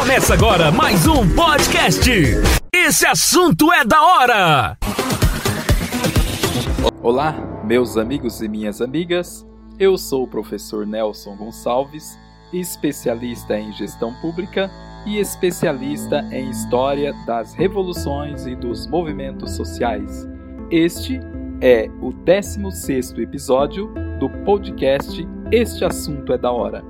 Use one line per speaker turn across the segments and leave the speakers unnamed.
Começa agora mais um podcast. Esse assunto é da hora.
Olá, meus amigos e minhas amigas. Eu sou o professor Nelson Gonçalves, especialista em gestão pública e especialista em história das revoluções e dos movimentos sociais. Este é o 16º episódio do podcast Este assunto é da hora.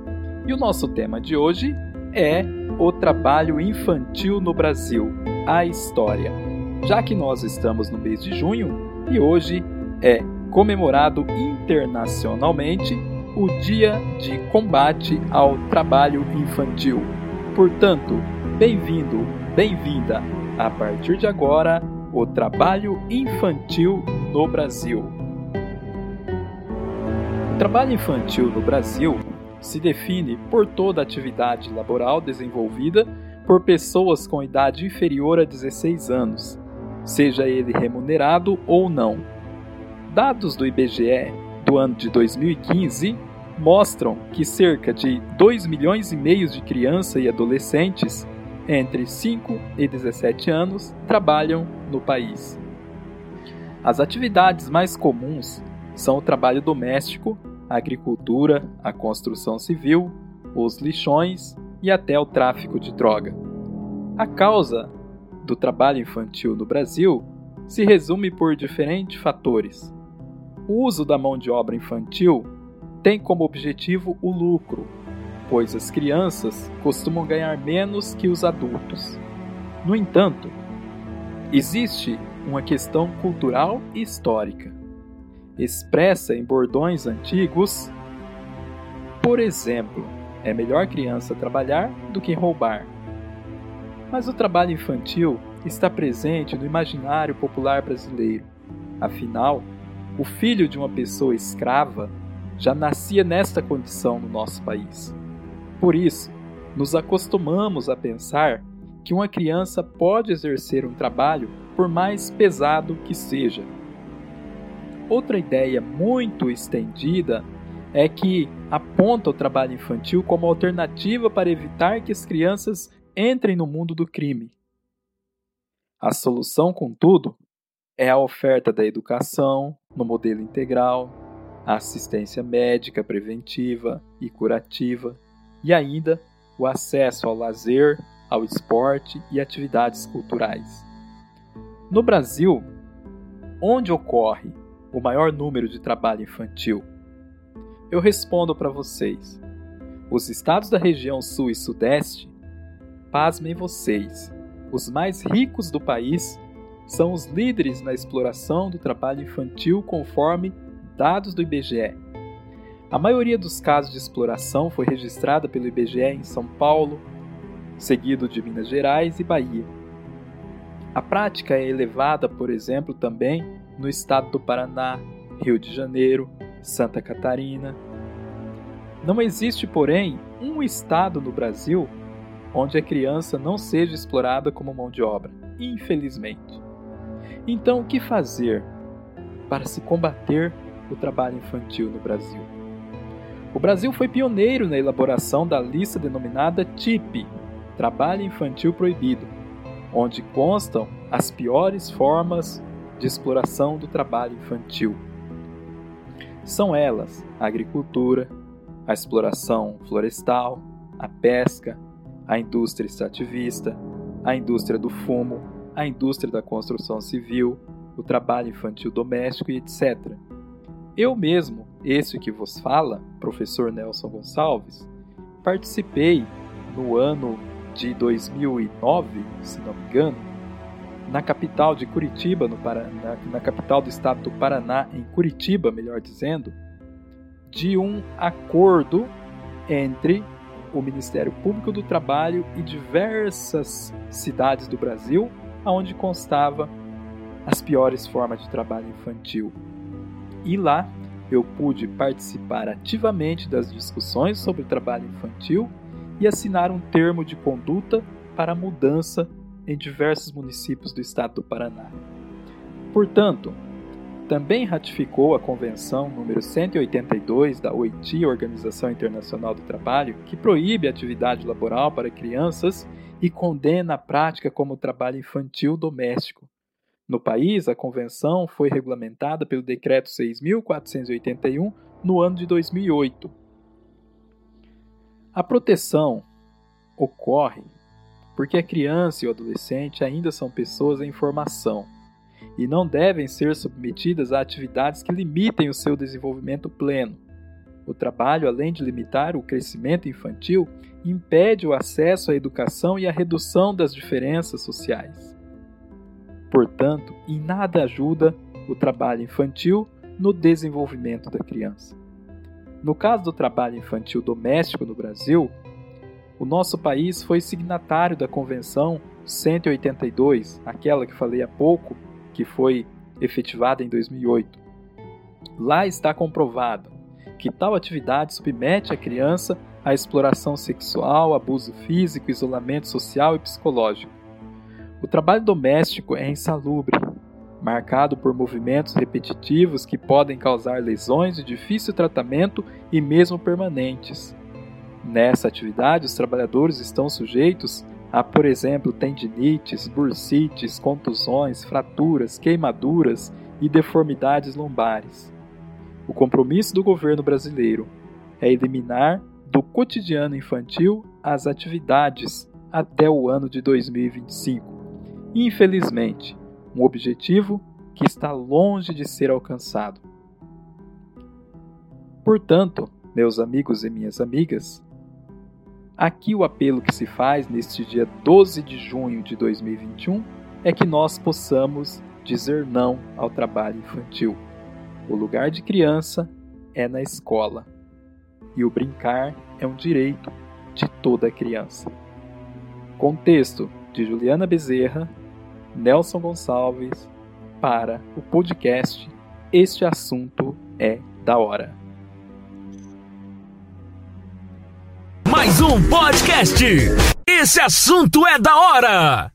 E o nosso tema de hoje é o trabalho infantil no Brasil, a história. Já que nós estamos no mês de junho e hoje é comemorado internacionalmente o Dia de Combate ao Trabalho Infantil. Portanto, bem-vindo, bem-vinda a partir de agora o trabalho infantil no Brasil. O trabalho infantil no Brasil se define por toda atividade laboral desenvolvida por pessoas com idade inferior a 16 anos, seja ele remunerado ou não. Dados do IBGE do ano de 2015 mostram que cerca de 2 milhões e meio de crianças e adolescentes entre 5 e 17 anos trabalham no país. As atividades mais comuns são o trabalho doméstico, a agricultura, a construção civil, os lixões e até o tráfico de droga. A causa do trabalho infantil no Brasil se resume por diferentes fatores. O uso da mão de obra infantil tem como objetivo o lucro, pois as crianças costumam ganhar menos que os adultos. No entanto, existe uma questão cultural e histórica expressa em bordões antigos. Por exemplo, é melhor criança trabalhar do que roubar. Mas o trabalho infantil está presente no imaginário popular brasileiro. Afinal, o filho de uma pessoa escrava já nascia nesta condição no nosso país. Por isso, nos acostumamos a pensar que uma criança pode exercer um trabalho por mais pesado que seja. Outra ideia muito estendida é que aponta o trabalho infantil como alternativa para evitar que as crianças entrem no mundo do crime. A solução, contudo, é a oferta da educação no modelo integral, a assistência médica preventiva e curativa e ainda o acesso ao lazer, ao esporte e atividades culturais. No Brasil, onde ocorre o maior número de trabalho infantil? Eu respondo para vocês. Os estados da região sul e sudeste, pasmem vocês, os mais ricos do país são os líderes na exploração do trabalho infantil conforme dados do IBGE. A maioria dos casos de exploração foi registrada pelo IBGE em São Paulo, seguido de Minas Gerais e Bahia. A prática é elevada, por exemplo, também no estado do Paraná, Rio de Janeiro, Santa Catarina. Não existe, porém, um estado no Brasil onde a criança não seja explorada como mão de obra, infelizmente. Então, o que fazer para se combater o trabalho infantil no Brasil? O Brasil foi pioneiro na elaboração da lista denominada TIP Trabalho Infantil Proibido onde constam as piores formas de exploração do trabalho infantil. São elas a agricultura, a exploração florestal, a pesca, a indústria extrativista, a indústria do fumo, a indústria da construção civil, o trabalho infantil doméstico e etc. Eu mesmo, esse que vos fala, professor Nelson Gonçalves, participei no ano de 2009, se não me engano, na capital de Curitiba, no Paraná, na capital do estado do Paraná, em Curitiba, melhor dizendo, de um acordo entre o Ministério Público do Trabalho e diversas cidades do Brasil, onde constava as piores formas de trabalho infantil. E lá eu pude participar ativamente das discussões sobre o trabalho infantil e assinar um termo de conduta para a mudança em diversos municípios do estado do Paraná. Portanto, também ratificou a Convenção número 182 da OIT, Organização Internacional do Trabalho, que proíbe a atividade laboral para crianças e condena a prática como trabalho infantil doméstico. No país, a convenção foi regulamentada pelo Decreto 6.481 no ano de 2008. A proteção ocorre porque a criança e o adolescente ainda são pessoas em formação e não devem ser submetidas a atividades que limitem o seu desenvolvimento pleno. O trabalho, além de limitar o crescimento infantil, impede o acesso à educação e a redução das diferenças sociais. Portanto, em nada ajuda o trabalho infantil no desenvolvimento da criança. No caso do trabalho infantil doméstico no Brasil, o nosso país foi signatário da Convenção 182, aquela que falei há pouco, que foi efetivada em 2008. Lá está comprovado que tal atividade submete a criança à exploração sexual, abuso físico, isolamento social e psicológico. O trabalho doméstico é insalubre, marcado por movimentos repetitivos que podem causar lesões de difícil tratamento e mesmo permanentes. Nessa atividade, os trabalhadores estão sujeitos a, por exemplo, tendinites, bursites, contusões, fraturas, queimaduras e deformidades lombares. O compromisso do governo brasileiro é eliminar do cotidiano infantil as atividades até o ano de 2025. Infelizmente, um objetivo que está longe de ser alcançado. Portanto, meus amigos e minhas amigas, Aqui o apelo que se faz neste dia 12 de junho de 2021 é que nós possamos dizer não ao trabalho infantil. O lugar de criança é na escola e o brincar é um direito de toda criança. Contexto de Juliana Bezerra, Nelson Gonçalves, para o podcast Este Assunto é da Hora.
Mais um podcast. Esse assunto é da hora.